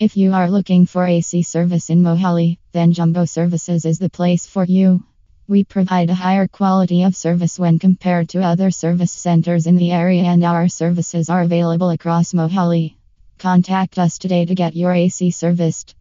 If you are looking for AC service in Mohali, then Jumbo Services is the place for you. We provide a higher quality of service when compared to other service centers in the area, and our services are available across Mohali. Contact us today to get your AC serviced.